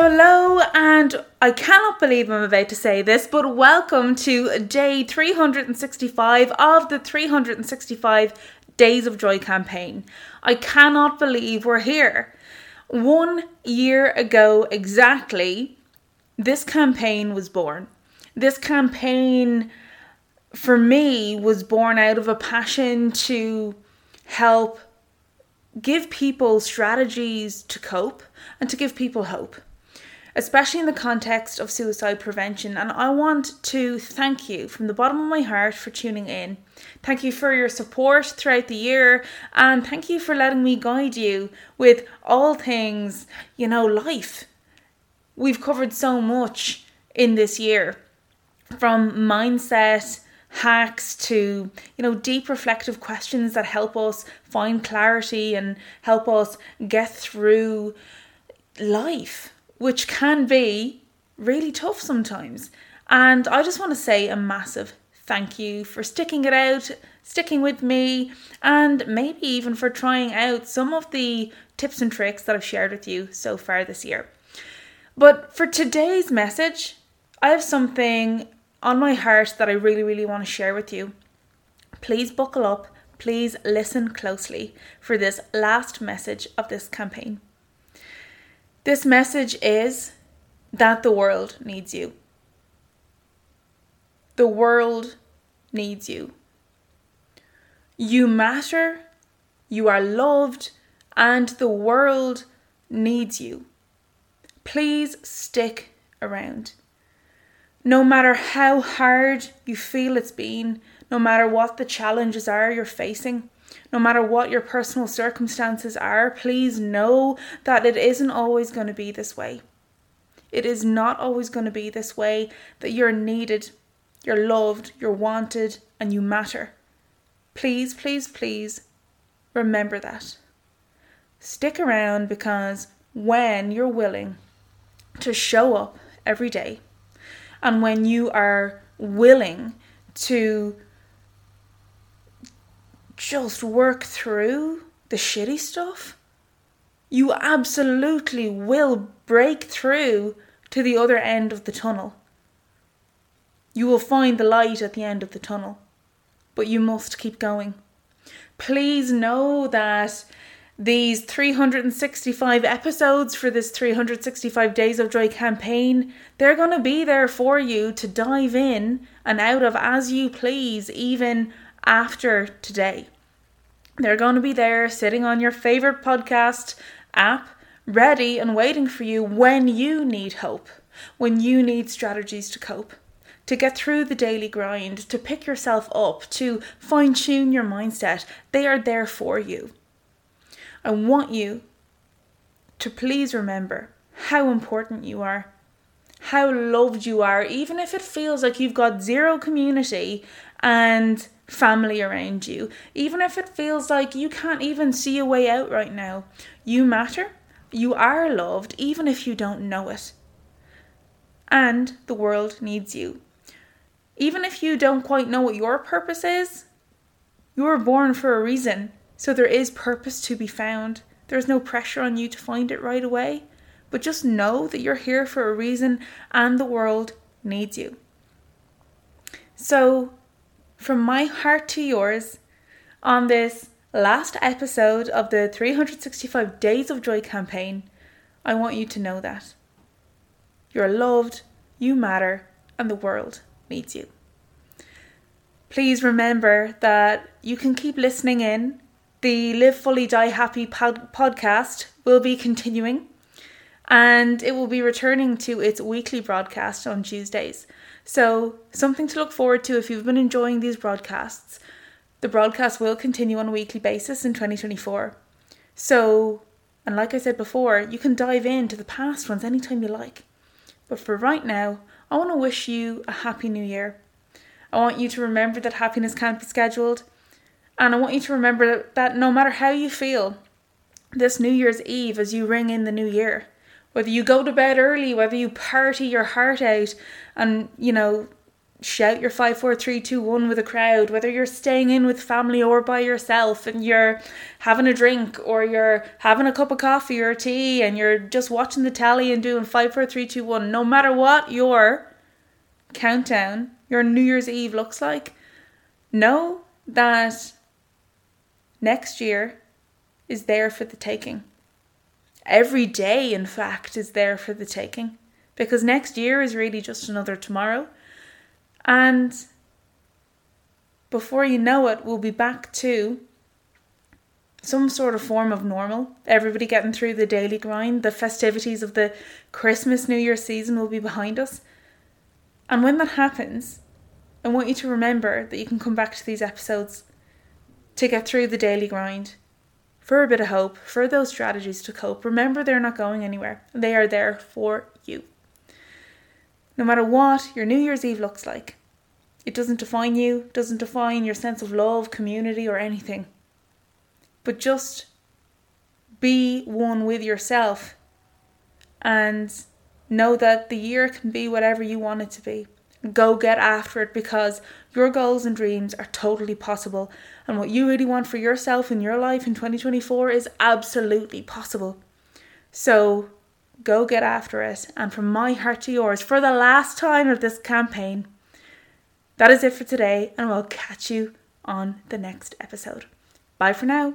hello, hello, and I cannot believe I'm about to say this, but welcome to day 365 of the 365 Days of Joy campaign. I cannot believe we're here. One year ago exactly, this campaign was born. This campaign, for me, was born out of a passion to help give people strategies to cope and to give people hope, especially in the context of suicide prevention. And I want to thank you from the bottom of my heart for tuning in. Thank you for your support throughout the year, and thank you for letting me guide you with all things, you know, life. We've covered so much in this year from mindset hacks to you know deep reflective questions that help us find clarity and help us get through life which can be really tough sometimes and i just want to say a massive thank you for sticking it out sticking with me and maybe even for trying out some of the tips and tricks that i've shared with you so far this year but for today's message i have something on my heart that I really, really want to share with you. Please buckle up, please listen closely for this last message of this campaign. This message is that the world needs you. The world needs you. You matter, you are loved, and the world needs you. Please stick around. No matter how hard you feel it's been, no matter what the challenges are you're facing, no matter what your personal circumstances are, please know that it isn't always going to be this way. It is not always going to be this way that you're needed, you're loved, you're wanted, and you matter. Please, please, please remember that. Stick around because when you're willing to show up every day, and when you are willing to just work through the shitty stuff, you absolutely will break through to the other end of the tunnel. You will find the light at the end of the tunnel, but you must keep going. Please know that these 365 episodes for this 365 Days of Joy campaign, they're going to be there for you to dive in and out of as you please, even after today. They're going to be there sitting on your favorite podcast app, ready and waiting for you when you need hope, when you need strategies to cope to get through the daily grind, to pick yourself up, to fine tune your mindset. They are there for you. I want you to please remember how important you are, how loved you are, even if it feels like you've got zero community and family around you, even if it feels like you can't even see a way out right now. You matter, you are loved, even if you don't know it. And the world needs you. Even if you don't quite know what your purpose is, you were born for a reason. So there is purpose to be found. There's no pressure on you to find it right away, but just know that you're here for a reason and the world needs you. So, from my heart to yours, on this last episode of the 365 Days of Joy campaign, I want you to know that you're loved, you matter, and the world needs you. Please remember that you can keep listening in the Live Fully Die Happy pod- podcast will be continuing and it will be returning to its weekly broadcast on Tuesdays. So, something to look forward to if you've been enjoying these broadcasts. The broadcast will continue on a weekly basis in 2024. So, and like I said before, you can dive into the past ones anytime you like. But for right now, I want to wish you a happy new year. I want you to remember that happiness can't be scheduled and I want you to remember that no matter how you feel, this New Year's Eve, as you ring in the new year, whether you go to bed early, whether you party your heart out and, you know, shout your five, four, three, two, one with a crowd, whether you're staying in with family or by yourself and you're having a drink or you're having a cup of coffee or tea and you're just watching the telly and doing five, four, three, two, one, no matter what your countdown, your New Year's Eve looks like, know that next year is there for the taking. Every day, in fact, is there for the taking because next year is really just another tomorrow. And before you know it, we'll be back to some sort of form of normal. Everybody getting through the daily grind, the festivities of the Christmas, New Year season will be behind us. And when that happens, I want you to remember that you can come back to these episodes to get through the daily grind for a bit of hope, for those strategies to cope. Remember, they're not going anywhere, they are there for you no matter what your New Year's Eve looks like. It doesn't define you, doesn't define your sense of love, community, or anything. But just be one with yourself and know that the year can be whatever you want it to be. Go get after it because your goals and dreams are totally possible. And what you really want for yourself in your life in 2024 is absolutely possible. So Go get after it. And from my heart to yours, for the last time of this campaign, that is it for today, and we'll catch you on the next episode. Bye for now.